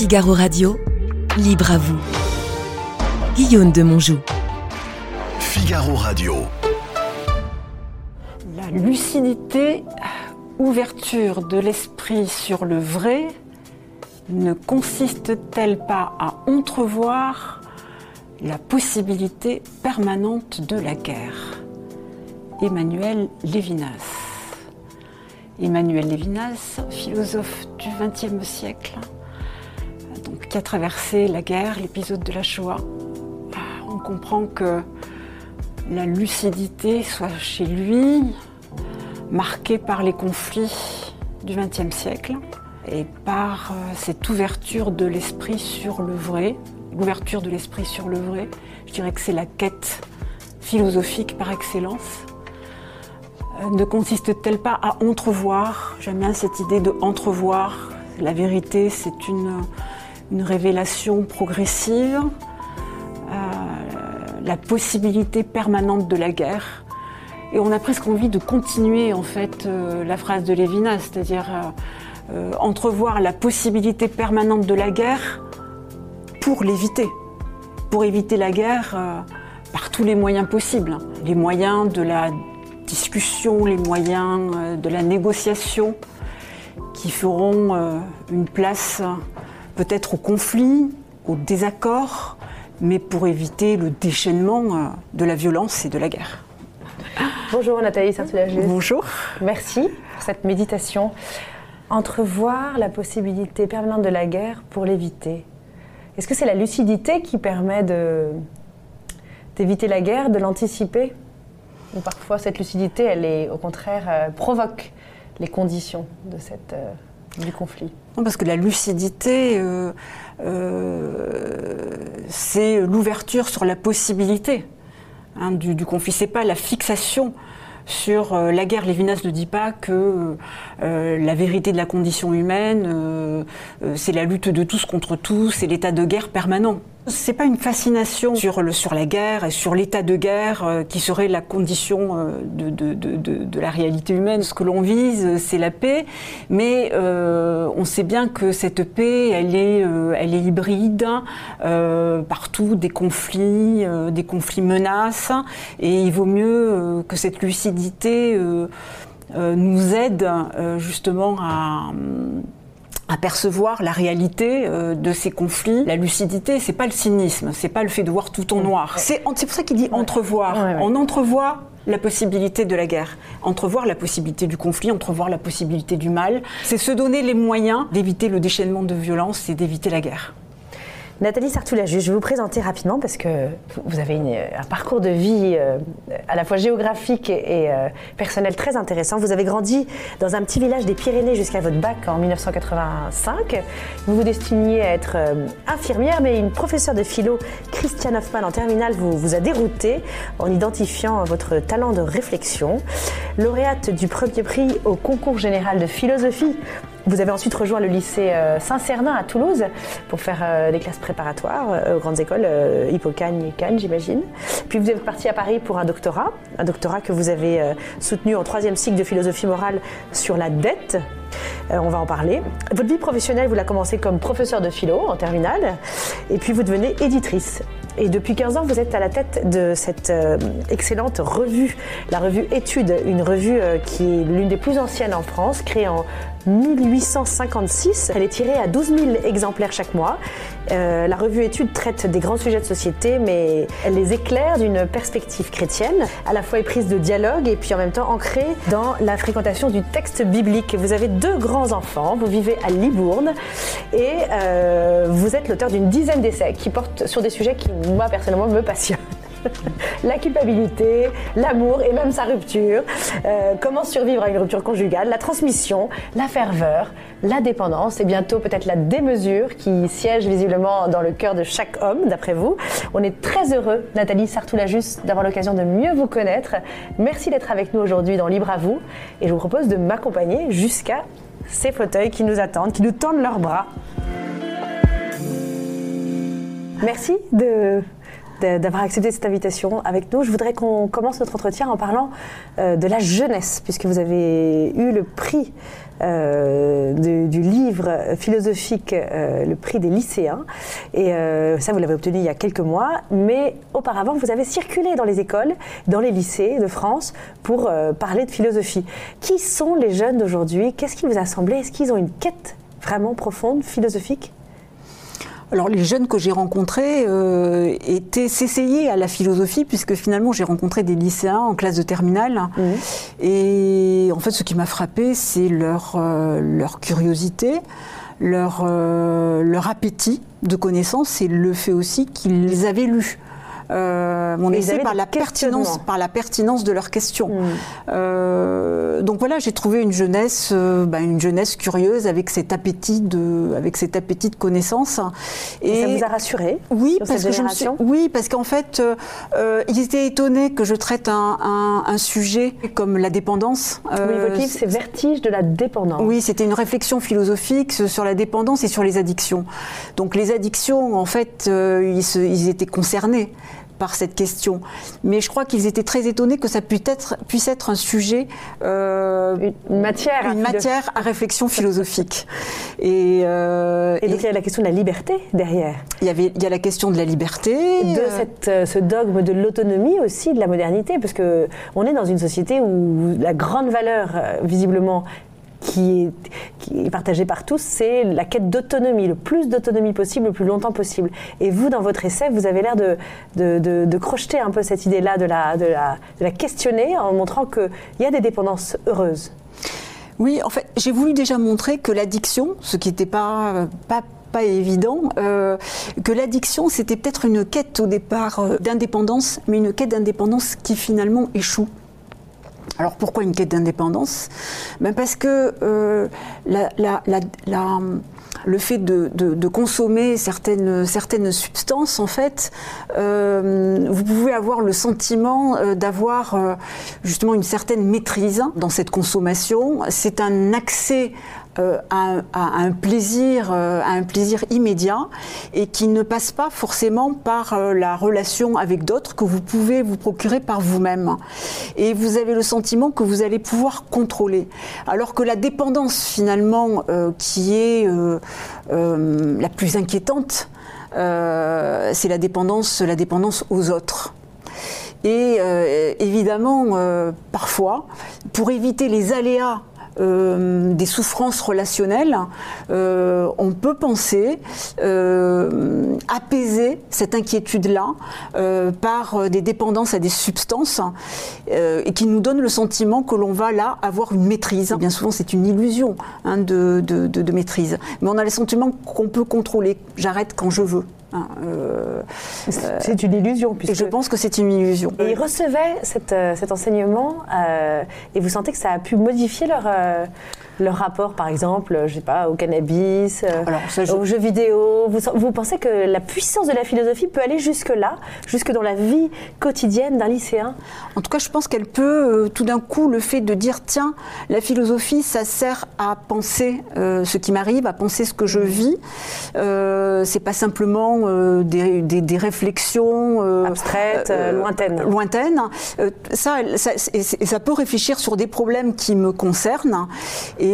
Figaro Radio, libre à vous. Guillaume de Monjou. Figaro Radio. La lucidité, ouverture de l'esprit sur le vrai, ne consiste-t-elle pas à entrevoir la possibilité permanente de la guerre? Emmanuel Lévinas. Emmanuel Lévinas, philosophe du XXe siècle, qui a traversé la guerre, l'épisode de la Shoah. On comprend que la lucidité soit chez lui marquée par les conflits du XXe siècle et par euh, cette ouverture de l'esprit sur le vrai. L'ouverture de l'esprit sur le vrai, je dirais que c'est la quête philosophique par excellence. Euh, ne consiste-t-elle pas à entrevoir? J'aime bien cette idée de entrevoir. La vérité, c'est une, une, révélation progressive. Euh, la possibilité permanente de la guerre. Et on a presque envie de continuer en fait euh, la phrase de Lévinas, c'est-à-dire euh, entrevoir la possibilité permanente de la guerre pour l'éviter, pour éviter la guerre par tous les moyens possibles, les moyens de la discussion, les moyens de la négociation qui feront une place peut-être au conflit, au désaccord, mais pour éviter le déchaînement euh, de la violence et de la guerre. Bonjour Nathalie Sartoulagis. Bonjour. Merci pour cette méditation. Entrevoir la possibilité permanente de la guerre pour l'éviter. Est-ce que c'est la lucidité qui permet d'éviter la guerre, de l'anticiper? Ou parfois cette lucidité, elle est au contraire euh, provoque les conditions de cette, euh, Non, parce que la lucidité, euh, euh, c'est l'ouverture sur la possibilité hein, du, du conflit. C'est pas la fixation sur euh, la guerre. Lévinas ne dit pas que la vérité de la condition humaine, c'est la lutte de tous contre tous, c'est l'état de guerre permanent. C'est pas une fascination sur, la guerre et sur l'état de guerre euh, qui serait la condition euh, de, la réalité humaine. Ce que l'on vise, c'est la paix, mais euh, on sait bien que cette paix, elle est, euh, elle est hybride. Euh, partout, des conflits, euh, des conflits menacent, et il vaut mieux euh, que cette lucidité euh, euh, nous aide euh, justement à à percevoir la réalité euh, de ces conflits. La lucidité, c'est pas le cynisme, c'est pas le fait de voir tout en noir. C'est pour ça qu'il dit entrevoir. Ouais, ouais. On entrevoit la possibilité de la guerre, entrevoir la possibilité du conflit, entrevoir la possibilité du mal. C'est se donner les moyens d'éviter le déchaînement de violence et d'éviter la guerre. Nathalie Sartoulagis, je vais vous présenter rapidement parce que vous avez une- un parcours de vie euh, à la fois géographique et, euh, personnel très intéressant. Vous avez grandi dans un petit village des Pyrénées jusqu'à votre bac en 1985. Vous vous destiniez à être euh, infirmière, mais une professeure de philo, Christiane Hoffman, en terminale, vous, vous a dérouté en identifiant votre talent de réflexion. Lauréate du premier prix au concours général de philosophie vous avez ensuite rejoint le lycée euh, Saint-Cernin à Toulouse pour faire euh, des classes préparatoires euh, aux grandes écoles, Hippocagne et Cannes, j'imagine. Puis vous êtes parti à Paris pour un doctorat, un doctorat que vous avez soutenu en troisième cycle de philosophie morale sur la dette. Euh, on va en parler. Votre vie professionnelle, vous la commencé comme professeur de philo en terminale, et puis vous devenez éditrice. Et depuis 15 ans, vous êtes à la tête de cette euh, excellente revue, la revue Études, une revue euh, qui est l'une des plus anciennes en France, créée en 1856. Elle est tirée à 12 000 exemplaires chaque mois. La revue Études traite des grands sujets de société, mais elle les éclaire d'une perspective chrétienne, à la fois éprise de dialogue et puis en même temps ancrée dans la fréquentation du texte biblique. Vous avez deux grands enfants, vous vivez à Libourne et euh, vous êtes l'auteur d'une dizaine d'essais qui portent sur des sujets qui, moi, personnellement, me passionnent. la culpabilité, l'amour et même sa rupture, euh, comment survivre à une rupture conjugale, la transmission, la ferveur, la dépendance et bientôt peut-être la démesure qui siège visiblement dans le cœur de chaque homme, d'après vous. On est très heureux, Nathalie Sartoulajus, d'avoir l'occasion de mieux vous connaître. Merci d'être avec nous aujourd'hui dans Libre à vous et je vous propose de m'accompagner jusqu'à ces fauteuils qui nous attendent, qui nous tendent leurs bras. Merci de d'avoir accepté cette invitation avec nous. Je voudrais qu'on commence notre entretien en parlant euh, de la jeunesse, puisque vous avez eu le prix euh, du livre philosophique, euh, le prix des lycéens. Et ça, vous l'avez obtenu il y a quelques mois. Mais auparavant, vous avez circulé dans les écoles, dans les lycées de France pour parler de philosophie. Qui sont les jeunes d'aujourd'hui? Qu'est-ce qui vous a semblé? Est-ce qu'ils ont une quête vraiment profonde, philosophique? Alors les jeunes que j'ai rencontrés euh, étaient s'essayer à la philosophie puisque finalement j'ai rencontré des lycéens en classe de terminale mmh. et en fait ce qui m'a frappé c'est leur, euh, leur curiosité, leur, euh, leur appétit de connaissances et le fait aussi qu'ils les avaient lus euh, mon essai par la, pertinence, par la pertinence de leurs questions. Hmm. Euh, donc voilà, j'ai trouvé une jeunesse, euh, bah, une jeunesse curieuse avec cet appétit de, avec cet appétit de connaissance. Et, ça vous a rassuré Oui, parce que je oui, parce qu'en fait, euh, ils étaient étonnés que je traite un, un, un sujet comme la dépendance. oui, votre livre, c'est Vertige de la dépendance. Oui, c'était une réflexion philosophique sur la dépendance et sur les addictions. Donc les addictions, en fait, ils, se, ils étaient concernés par cette question. Mais je crois qu'ils étaient très étonnés que ça puisse être, puisse être un sujet, euh, une matière, une à matière à réflexion philosophique. Et, euh, et donc il y a la question de la liberté derrière. Il y, avait, il y a la question de la liberté. De euh, cette, ce dogme de l'autonomie aussi, de la modernité, parce que on est dans une société où la grande valeur, visiblement, qui est, qui est partagé par tous, c'est la quête d'autonomie, le plus d'autonomie possible, le plus longtemps possible. Et vous, dans votre essai, vous avez l'air de, de, crocheter un peu cette idée-là, de la, de, la, de la questionner en montrant qu'il y a des dépendances heureuses. Oui, en fait, j'ai voulu déjà montrer que l'addiction, ce qui n'était pas, pas pas évident, euh, que l'addiction, c'était peut-être une quête au départ euh, d'indépendance, mais une quête d'indépendance qui finalement échoue. Alors pourquoi une quête d'indépendance? Ben Parce que euh, le fait de, consommer certaines, certaines substances, en fait, euh, vous pouvez avoir le sentiment euh, d'avoir justement une certaine maîtrise dans cette consommation. C'est un accès euh, à, un plaisir, euh, un plaisir immédiat et qui ne passe pas forcément par euh, la relation avec d'autres que vous pouvez vous procurer par vous-même. Et vous avez le sentiment que vous allez pouvoir contrôler. Alors que la dépendance finalement qui est la plus inquiétante, c'est la dépendance, la dépendance aux autres. Et évidemment, parfois, pour éviter les aléas euh, des souffrances relationnelles, euh, on peut penser euh, apaiser cette inquiétude-là par des dépendances à des substances et qui nous donnent le sentiment que l'on va là avoir une maîtrise. Bien souvent, c'est une illusion hein, de, de maîtrise, mais on a le sentiment qu'on peut contrôler. J'arrête quand je veux. Hein, euh, c'est une illusion. Puisque... Et je pense que c'est une illusion. Et ils recevaient euh, cet enseignement euh, et vous sentez que ça a pu modifier leur, leur rapport, par exemple, je sais pas, au cannabis, aux jeux vidéo vous, vous, pensez que la puissance de la philosophie peut aller jusque-là, jusque dans la vie quotidienne d'un lycéen? En tout cas, je pense qu'elle peut, tout d'un coup, le fait de dire, tiens, la philosophie, ça sert à penser ce qui m'arrive, à penser ce que je vis. c'est pas simplement euh, des, réflexions euh, abstraites, euh, lointaines. Lointaines. ça, ça, ça, peut réfléchir sur des problèmes qui me concernent et,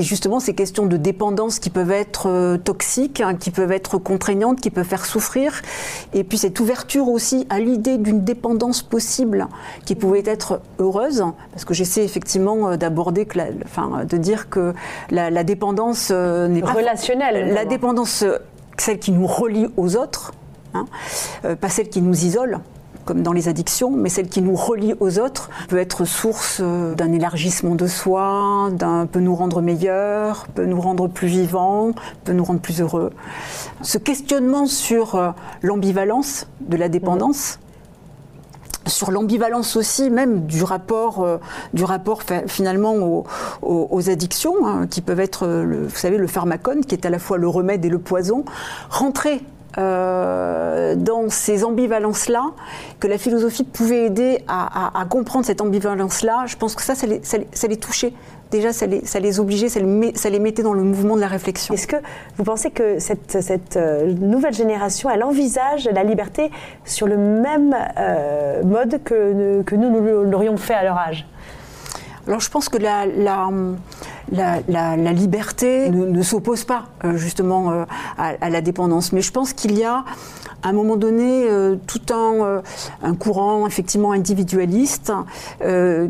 justement ces questions de dépendance qui peuvent être toxiques, hein, qui peuvent être contraignantes, qui peuvent faire souffrir, et puis cette ouverture aussi à l'idée d'une dépendance possible qui pouvait être heureuse, parce que j'essaie effectivement d'aborder, enfin, de dire que la, dépendance n'est pas relationnelle. La dépendance celle qui nous relie aux autres, hein, euh, pas celle qui nous isole comme dans les addictions, mais celle qui nous relie aux autres peut être source euh, d'un élargissement de soi, peut nous rendre meilleurs, peut nous rendre plus vivants, peut nous rendre plus heureux. Ce questionnement sur euh, l'ambivalence de la dépendance, sur l'ambivalence aussi même du rapport, euh, du rapport finalement aux, addictions, hein, qui peuvent être, vous savez, le pharmacone, qui est à la fois le remède et le poison, rentrer euh, dans ces ambivalences-là, que la philosophie pouvait aider à, comprendre cette ambivalence-là, je pense que ça, ça les, touchait. Déjà, ça les, obligeait, ça les, mettait dans le mouvement de la réflexion. Est-ce que vous pensez que cette, cette, euh, nouvelle génération, elle envisage la liberté sur le même euh, mode que, que nous, nous l'aurions fait à leur âge? Alors je pense que la, liberté ne, s'oppose pas euh, justement euh, à, la dépendance, mais je pense qu'il y a à un moment donné euh, tout un, un courant effectivement individualiste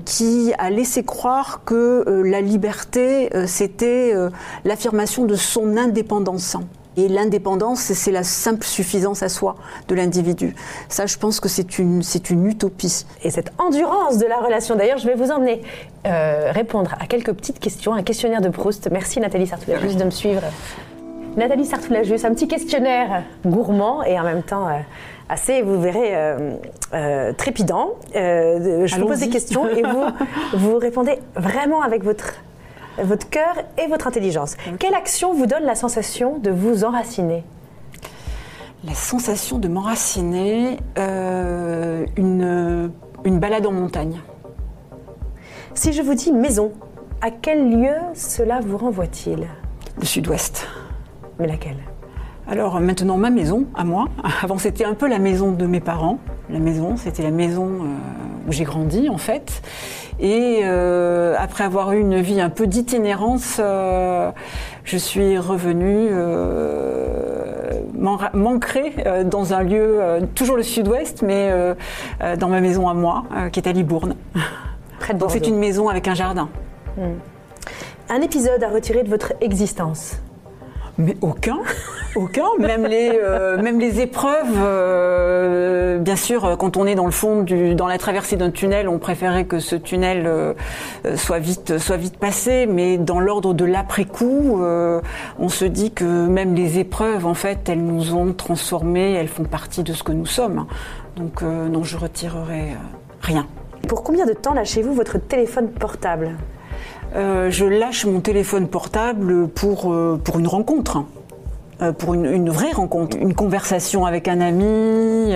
qui a laissé croire que la liberté c'était l'affirmation de son indépendance. Et l'indépendance, c'est la simple suffisance à soi de l'individu. Ça, je pense que c'est une, c'est une utopie. Et cette endurance de la relation. D'ailleurs, je vais vous emmener euh, répondre à quelques petites questions, un questionnaire de Proust. Merci Nathalie Sartoulajus de me suivre. Nathalie Sartoulajus, un petit questionnaire gourmand et en même temps euh, assez, vous verrez, euh, euh, trépidant. Euh, je vous pose des questions et vous, vous répondez vraiment avec votre, votre cœur et votre intelligence. Quelle action vous donne la sensation de vous enraciner La sensation de m'enraciner, euh, une, une balade en montagne. Si je vous dis maison, à quel lieu cela vous renvoie-t-il Le sud-ouest. Mais laquelle Alors maintenant ma maison, à moi. Avant c'était un peu la maison de mes parents. La maison, c'était la maison euh, où j'ai grandi en fait. Et euh, après avoir eu une vie un peu d'itinérance, euh, je suis revenue euh, m'ancrer euh, dans un lieu, toujours le sud-ouest, mais dans ma maison à moi, qui est à Libourne. Près de Donc c'est une maison avec un jardin. Un épisode à retirer de votre existence. Mais aucun, aucun. Même les, euh, même les épreuves, euh, bien sûr, quand on est dans le fond, du, dans la traversée d'un tunnel, on préférait que ce tunnel euh, euh, soit vite, soit vite passé. Mais dans l'ordre de l'après-coup, euh, on se dit que même les épreuves, en fait, elles nous ont transformés, elles font partie de ce que nous sommes. Donc euh, non, je retirerai euh, rien. Pour combien de temps lâchez-vous votre téléphone portable? Euh, je lâche mon téléphone portable pour, euh, pour une rencontre. Euh, pour une, une vraie rencontre, une conversation avec un ami.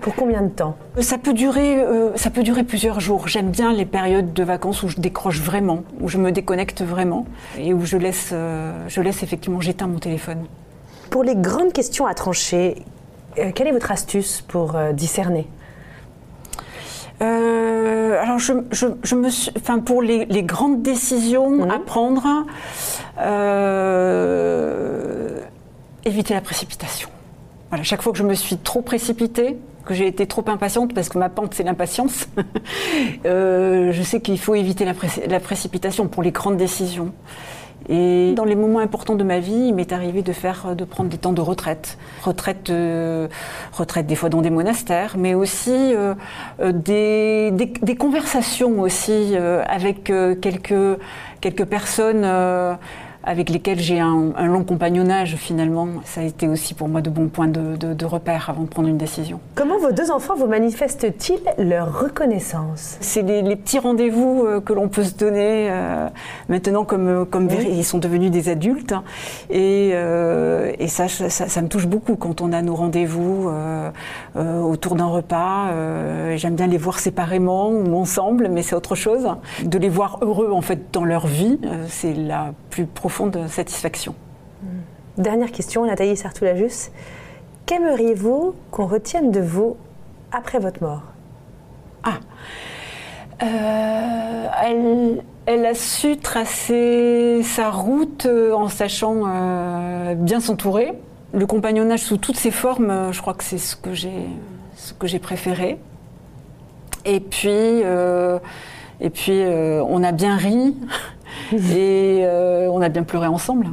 Pour combien de temps? Ça peut durer, ça peut durer plusieurs jours. J'aime bien les périodes de vacances où je décroche vraiment, où je me déconnecte vraiment et où je laisse, je laisse effectivement, j'éteins mon téléphone. Pour les grandes questions à trancher, quelle est votre astuce pour discerner? Euh, alors, je, je, je me suis, enfin, pour les, les grandes décisions à prendre, euh, éviter la précipitation. Voilà, chaque fois que je me suis trop précipitée, que j'ai été trop impatiente, parce que ma pente c'est l'impatience, euh, je sais qu'il faut éviter la, pré- la précipitation pour les grandes décisions. Et dans les moments importants de ma vie, il m'est arrivé de faire, de prendre des temps de retraite, retraite, euh, retraite des fois dans des monastères, mais aussi euh, euh, des, des, des conversations aussi euh, avec euh, quelques quelques personnes euh, avec lesquelles j'ai un, un long compagnonnage finalement. Ça a été aussi pour moi de bons points de, de, de repère avant de prendre une décision. Comment vos deux enfants vous manifestent-ils leur reconnaissance? C'est les, les petits rendez-vous euh, que l'on peut se donner euh, maintenant, comme, euh, comme Oui. ils sont devenus des adultes. hein. Et, euh, et ça, ça, ça me touche beaucoup quand on a nos rendez-vous euh, autour d'un repas. J'aime bien les voir séparément ou ensemble, mais c'est autre chose. De les voir heureux en fait dans leur vie, c'est la plus profonde satisfaction. Dernière question, Nathalie Sartoulajus. Qu'aimeriez-vous qu'on retienne de vous après votre mort? Ah. Euh, elle, elle a su tracer sa route euh, en sachant euh, bien s'entourer. Le compagnonnage sous toutes ses formes, je crois que c'est ce que j'ai, ce que j'ai préféré. Et puis, euh, et puis on a bien ri et euh, on a bien pleuré ensemble.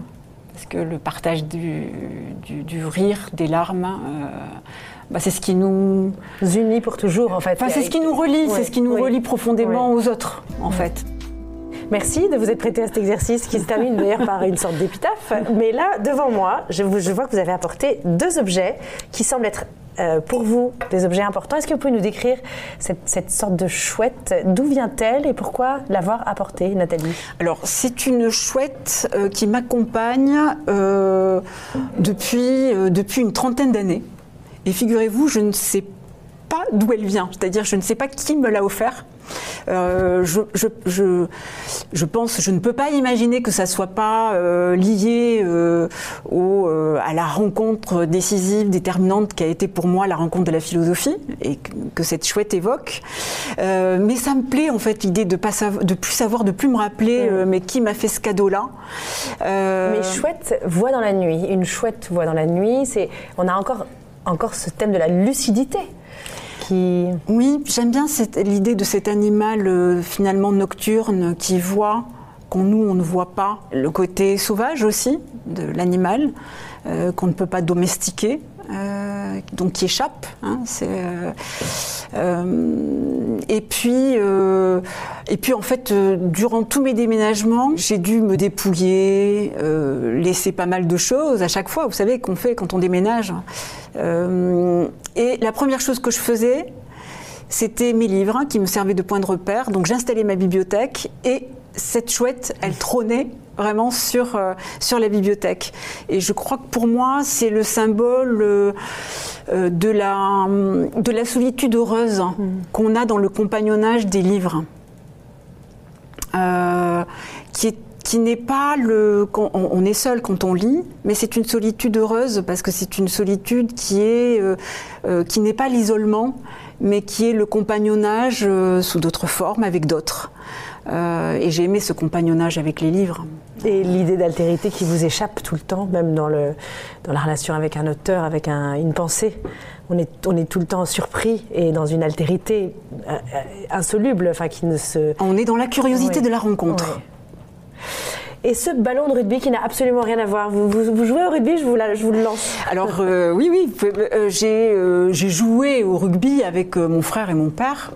Parce que le partage du, du- du rire, des larmes, euh, bah, c'est ce qui nous, Unis pour toujours, en fait. Enfin, c'est ce qui nous relie, Ouais, c'est ce qui nous relie profondément Ouais. aux autres, en fait. Merci de vous être prêté à cet exercice qui se termine d'ailleurs par une sorte d'épitaphe. Mais là, devant moi, je, vous- je vois que vous avez apporté deux objets qui semblent être euh, pour vous des objets importants. Est-ce que vous pouvez nous décrire cette, cette sorte de chouette? D'où vient-elle et pourquoi l'avoir apportée, Nathalie? Alors, c'est une chouette euh, qui m'accompagne euh, depuis, depuis une trentaine d'années. Et figurez-vous, je ne sais pas d'où elle vient, c'est-à-dire je ne sais pas qui me l'a offert. Euh, je, je, je, je pense, je ne peux pas imaginer que ça soit pas euh, lié euh, au, à la rencontre décisive, déterminante qui a été pour moi la rencontre de la philosophie et que, que cette chouette évoque. Mais ça me plaît en fait l'idée de pas de plus savoir, de plus me rappeler, euh, mais qui m'a fait ce cadeau-là. Mais chouette voix dans la nuit. Une chouette voix dans la nuit, c'est on a encore encore ce thème de la lucidité Oui, j'aime bien l'idée de cet animal euh, finalement nocturne qui voit qu'on nous on ne voit pas. Le côté sauvage aussi de l'animal euh, qu'on ne peut pas domestiquer. Euh, donc qui échappe. hein, euh, euh, et puis, et puis en fait, durant tous mes déménagements, j'ai dû me dépouiller, laisser pas mal de choses à chaque fois. Vous savez qu'on fait quand on déménage. Et la première chose que je faisais, c'était mes livres hein, qui me servaient de point de repère. Donc j'installais ma bibliothèque et cette chouette, elle trônait vraiment sur, euh, sur la bibliothèque. Et je crois que pour moi, c'est le symbole euh, euh, de, la, de la solitude heureuse qu'on a dans le compagnonnage des livres. Euh, qui est qui n'est pas le. On, est seul quand on lit, mais c'est une solitude heureuse parce que c'est une solitude qui est euh, qui n'est pas l'isolement, mais qui est le compagnonnage euh, sous d'autres formes avec d'autres. Euh, et j'ai aimé ce compagnonnage avec les livres. et l'idée d'altérité qui vous échappe tout le temps, même dans le dans la relation avec un auteur, avec un- une pensée. On est on est tout le temps surpris et dans une altérité euh, insoluble, enfin qui ne se On est dans la curiosité Ouais. de la rencontre. Ouais. Et ce ballon de rugby qui n'a absolument rien à voir. Vous, vous- vous jouez au rugby, je vous, la- je vous le lance. Alors euh, oui, oui, euh, j'ai joué au rugby avec mon frère et mon père,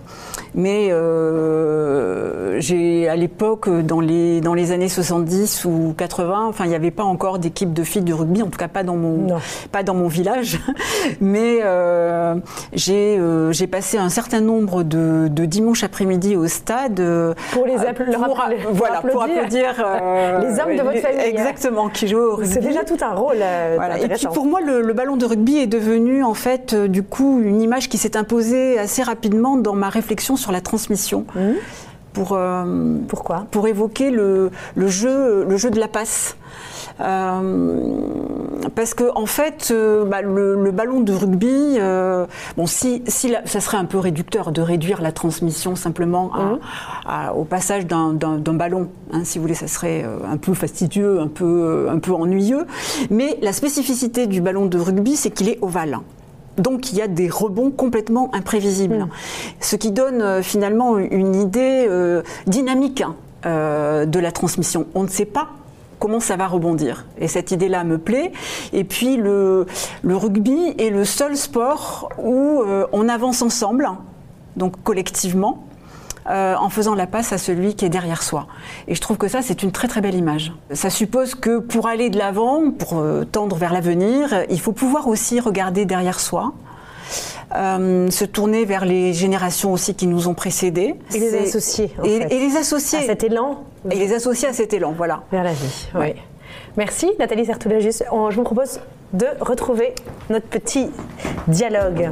mais euh, j'ai à l'époque dans les dans les années 70 ou 80, enfin il n'y avait pas encore d'équipe de filles de rugby, en tout cas pas dans mon Non. pas dans mon village, mais euh, j'ai euh, j'ai passé un certain nombre de, de dimanches après-midi au stade euh, Pour les app- leur pour, appeler- pour voilà pour applaudir. applaudir Les hommes de votre famille, hein. exactement qui jouaient au rugby. C'est déjà tout un rôle Voilà. Et puis pour moi, le, le ballon de rugby est devenu en fait du coup une image qui s'est imposée assez rapidement dans ma réflexion sur la transmission. Mhm. Pour, euh, Pourquoi? pour évoquer le, le jeu, le jeu de la passe. Euh, parce que en fait, euh, bah, le, le ballon de rugby, euh, bon, si, si la- ça serait un peu réducteur de réduire la transmission simplement à- à- au passage d'un ballon, hein, si vous voulez, ça serait un peu fastidieux, un peu, un peu ennuyeux. Mais la spécificité du ballon de rugby, c'est qu'il est ovale. Donc il y a des rebonds complètement imprévisibles, ce qui donne euh, finalement une idée euh, dynamique hein, euh, de la transmission. On ne sait pas comment ça va rebondir. Et cette idée-là me plaît. Et puis le, le rugby est le seul sport où euh, on avance ensemble, donc collectivement. Euh, en faisant la passe à celui qui est derrière soi. Et je trouve que ça, c'est une très très belle image. Ça suppose que pour aller de l'avant, pour euh, tendre vers l'avenir, il faut pouvoir aussi regarder derrière soi, euh, se tourner vers les générations aussi qui nous ont précédés. Et les associer, en et, fait. et les associer. À cet élan Et les associer à cet élan, voilà. vers la vie. oui. Ouais. Merci Nathalie Sertoulagis. Je vous propose de retrouver notre petit dialogue.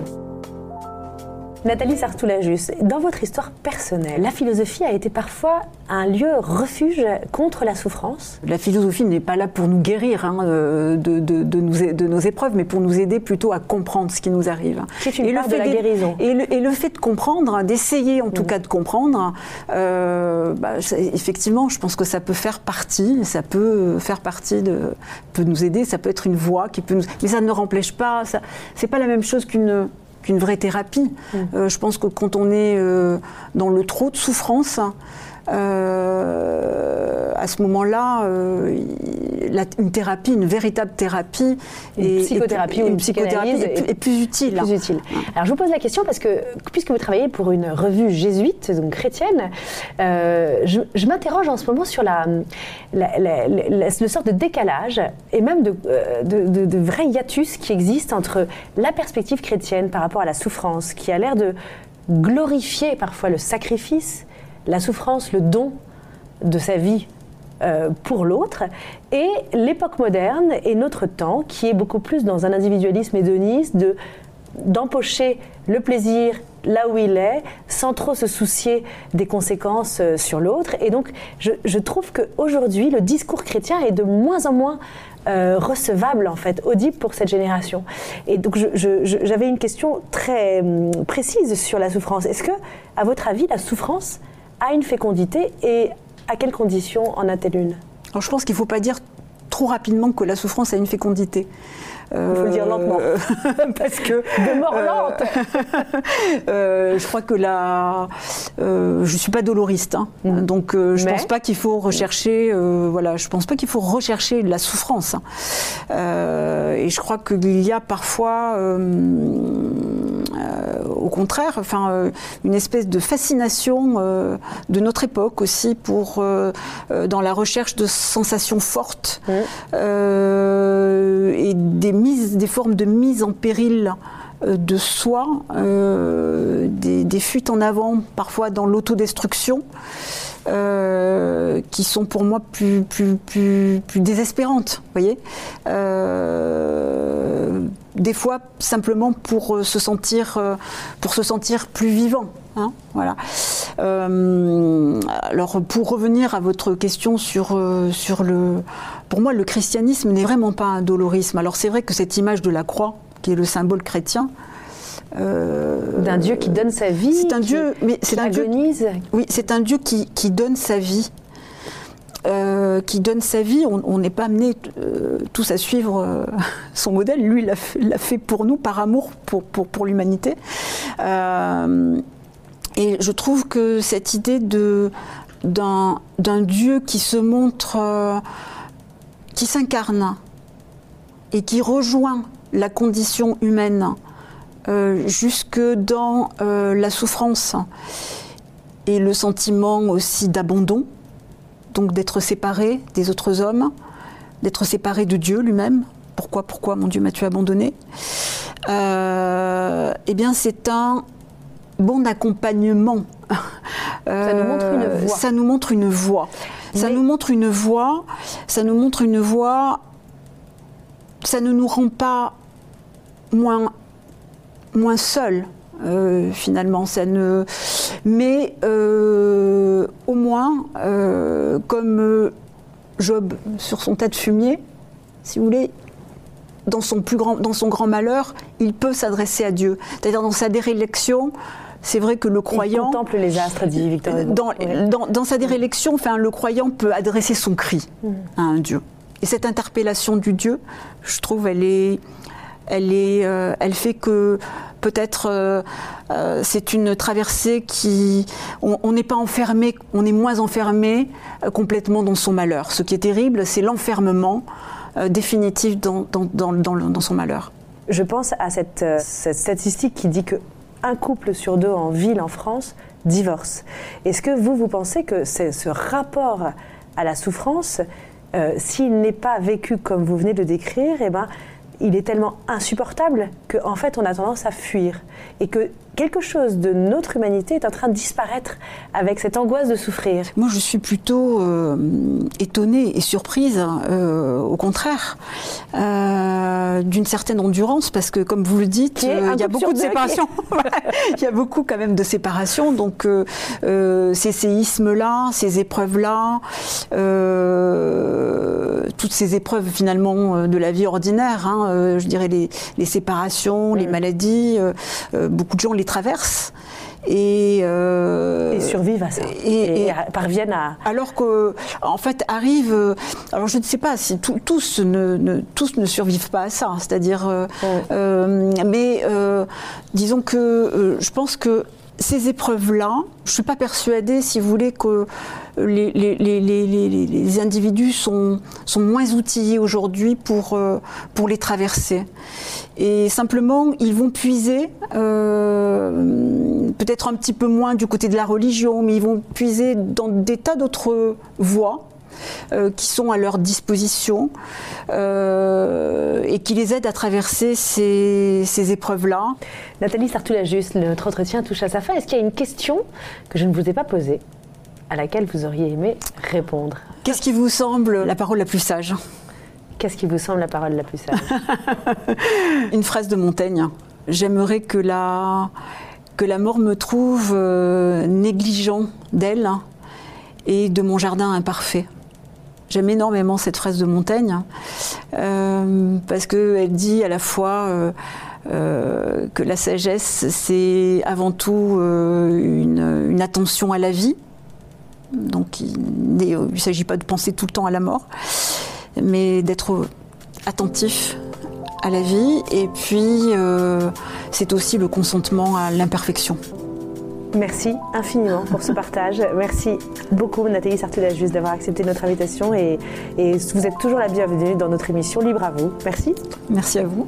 Nathalie Sartoulajus, dans votre histoire personnelle, la philosophie a été parfois un lieu refuge contre la souffrance? La philosophie n'est pas là pour nous guérir hein, euh, de, de- de nous- de nos épreuves, mais pour nous aider plutôt à comprendre ce qui nous arrive. C'est une part de la d'être- guérison. Et le, et le fait de comprendre, d'essayer en tout cas de comprendre, euh, bah, effectivement, je pense que ça peut faire partie, ça peut faire partie de, peut nous aider, ça peut être une voie qui peut nous, mais ça ne remplèche pas. Ça, c'est pas la même chose qu'une qu'une vraie thérapie. Euh, je pense que quand on est euh, dans le trop de souffrance, euh, à ce moment-là, la- une thérapie, une véritable thérapie, Une psychothérapie ou une psychothérapie est, est plus utile. plus utile. Alors je vous pose la question parce que puisque vous travaillez pour une revue jésuite, donc chrétienne, euh, je, je m'interroge en ce moment sur la, la, la- la- la- le sort de décalage et même de, euh, de, de- de vrai hiatus qui existe entre la perspective chrétienne par rapport à la souffrance, qui a l'air de glorifier parfois le sacrifice, la souffrance, le don de sa vie pour l'autre, et l'époque moderne et notre temps, qui est beaucoup plus dans un individualisme hédoniste, de d'empocher le plaisir là où il est, sans trop se soucier des conséquences euh, sur l'autre. Et donc, je, je trouve qu'aujourd'hui, le discours chrétien est de moins en moins euh, recevable, en fait, audible pour cette génération. Et donc, j'avais une question très hum, précise sur la souffrance. Est-ce que, à votre avis, la souffrance a une fécondité et à quelles conditions en a-t-elle une? Alors, je pense qu'il ne faut pas dire trop rapidement que la souffrance a une fécondité. Il faut le dire lentement. parce que De mort euh, lente Euh, je crois que la, euh, je suis pas doloriste, hein. donc euh, je Mais- pense pas qu'il faut rechercher, euh, voilà, je pense pas qu'il faut rechercher la souffrance. hein. Euh, et je crois qu'il y a parfois, euh, euh, au contraire, enfin, euh, une espèce de fascination euh, de notre époque aussi pour euh, euh, dans la recherche de sensations fortes euh, et des des formes de mise en péril euh, de soi, euh, des, fuites en avant, parfois dans l'autodestruction, euh, qui sont pour moi plus, plus, plus, désespérantes, voyez Des fois, simplement pour euh, se sentir, euh, pour se sentir plus vivant. hein, voilà. Euh, alors, pour revenir à votre question sur, sur le. Pour moi, le christianisme n'est vraiment pas un dolorisme. Alors, c'est vrai que cette image de la croix, qui est le symbole chrétien, euh, D'un Dieu qui donne sa vie c'est un qui- Dieu, mais c'est un Dieu agonise oui, c'est un Dieu qui, qui donne sa vie. Euh, qui donne sa vie, on n'est pas amené euh, tous à suivre euh, son modèle. Lui, il l'a fait, pour nous, par amour pour, pour, pour l'humanité. Et je trouve que cette idée d'un, Dieu qui se montre, qui s'incarne et qui rejoint la condition humaine jusque dans la souffrance et le sentiment aussi d'abandon, donc d'être séparé des autres hommes, d'être séparé de Dieu lui-même. Pourquoi, pourquoi, mon Dieu, m'as-tu abandonné? Euh, Eh bien, c'est un bon accompagnement. Ça nous montre une Euh, voie. Ça nous montre une voie. Ça nous montre une voie. Ça nous montre une voie. Ça ne nous rend pas moins moins seul euh, finalement ça ne mais euh, au moins euh, comme euh, Job sur son tas de fumier si vous voulez dans son plus grand dans son grand malheur il peut s'adresser à Dieu c'est-à-dire dans sa dérélection c'est vrai que le Il croyant contemple les astres, dit Victor Hugo. dans, Oui. dans- dans sa dérélection, enfin, le croyant peut adresser son cri Mm. à un Dieu. Et cette interpellation du Dieu, je trouve, elle est, elle est, euh, elle fait que peut-être euh, euh, c'est une traversée qui, on n'est pas enfermé, on est moins enfermé euh, complètement dans son malheur. Ce qui est terrible, c'est l'enfermement définitif dans, dans, dans, dans son malheur. Je pense à cette, cette statistique qui dit que un couple sur deux en ville en France divorce. Est-ce que vous, vous pensez que ce rapport à la souffrance, s'il n'est pas vécu comme vous venez de décrire, eh ben, il est tellement insupportable qu'en fait on a tendance à fuir. Et que quelque chose de notre humanité est en train de disparaître avec cette angoisse de souffrir. Moi, je suis plutôt euh, étonnée et surprise, euh, au contraire, euh, d'une certaine endurance, parce que, comme vous le dites, il y a beaucoup de séparations. il y a beaucoup quand même de séparations. Donc, ces séismes-là, ces épreuves-là, toutes ces épreuves finalement de la vie ordinaire, hein, je dirais les, les séparations, les maladies, euh, euh, beaucoup de gens les traversent. Et, euh, Et survivent à ça. et- Et, et- parviennent à. alors que, en fait, arrive. euh, Alors, je ne sais pas si tout- tous, ne, ne- tous ne survivent pas à ça. C'est-à-dire, euh, euh, mais euh, disons que je pense que ces épreuves-là, je ne suis pas persuadée, si vous voulez, que les, les- les- les- les- les individus sont, sont moins outillés aujourd'hui pour, pour les traverser. Et simplement, ils vont puiser, euh, peut-être un petit peu moins du côté de la religion, mais ils vont puiser dans des tas d'autres voies euh, qui sont à leur disposition euh, et qui les aident à traverser ces, ces épreuves-là. Nathalie Sartoula-Juste, notre entretien touche à sa fin. Est-ce qu'il y a une question que je ne vous ai pas posée à laquelle vous auriez aimé répondre? Qu'est-ce qui vous semble la parole la plus sage? Qu'est-ce qui vous semble la parole la plus sage? Une phrase de Montaigne. J'aimerais que la, que la mort me trouve euh, négligent d'elle et de mon jardin imparfait. J'aime énormément cette phrase de Montaigne euh, parce qu'elle dit à la fois euh, que la sagesse, c'est avant tout une, une attention à la vie. Donc il ne s'agit pas de penser tout le temps à la mort, mais d'être attentif à la vie. Et puis, euh, c'est aussi le consentement à l'imperfection. Merci infiniment pour ce partage. Merci beaucoup Nathalie Sartoula-Juste d'avoir accepté notre invitation et, et vous êtes toujours la bienvenue dans notre émission Libre à vous. Merci. Merci à vous.